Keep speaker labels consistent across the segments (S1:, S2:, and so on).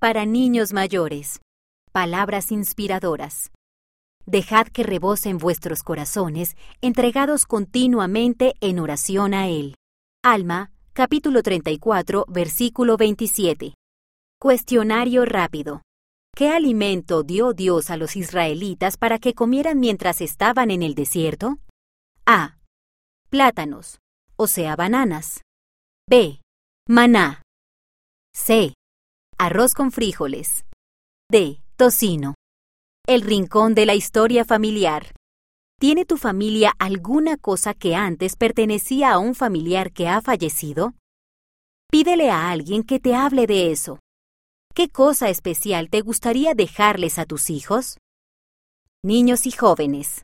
S1: Para niños mayores. Palabras inspiradoras. Dejad que rebosen vuestros corazones, entregados continuamente en oración a Él. Alma, capítulo 34, versículo 27. Cuestionario rápido. ¿Qué alimento dio Dios a los israelitas para que comieran mientras estaban en el desierto? A. Plátanos, o sea, bananas. B. Maná. C. Arroz con frijoles. D. Tocino. El rincón de la historia familiar. ¿Tiene tu familia alguna cosa que antes pertenecía a un familiar que ha fallecido? Pídele a alguien que te hable de eso. ¿Qué cosa especial te gustaría dejarles a tus hijos? Niños y jóvenes.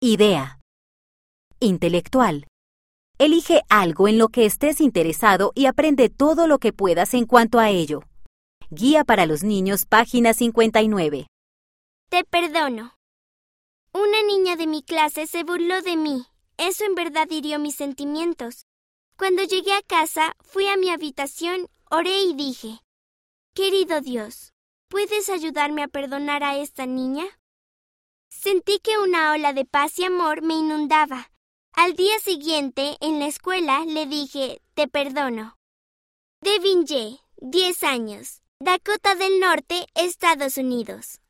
S1: Idea. Intelectual. Elige algo en lo que estés interesado y aprende todo lo que puedas en cuanto a ello. Guía para los niños, página 59.
S2: Te perdono. Una niña de mi clase se burló de mí. Eso en verdad hirió mis sentimientos. Cuando llegué a casa, fui a mi habitación, oré y dije, Querido Dios, ¿puedes ayudarme a perdonar a esta niña? Sentí que una ola de paz y amor me inundaba. Al día siguiente, en la escuela, le dije, te perdono. Devin Ye, 10 años, Dakota del Norte, Estados Unidos.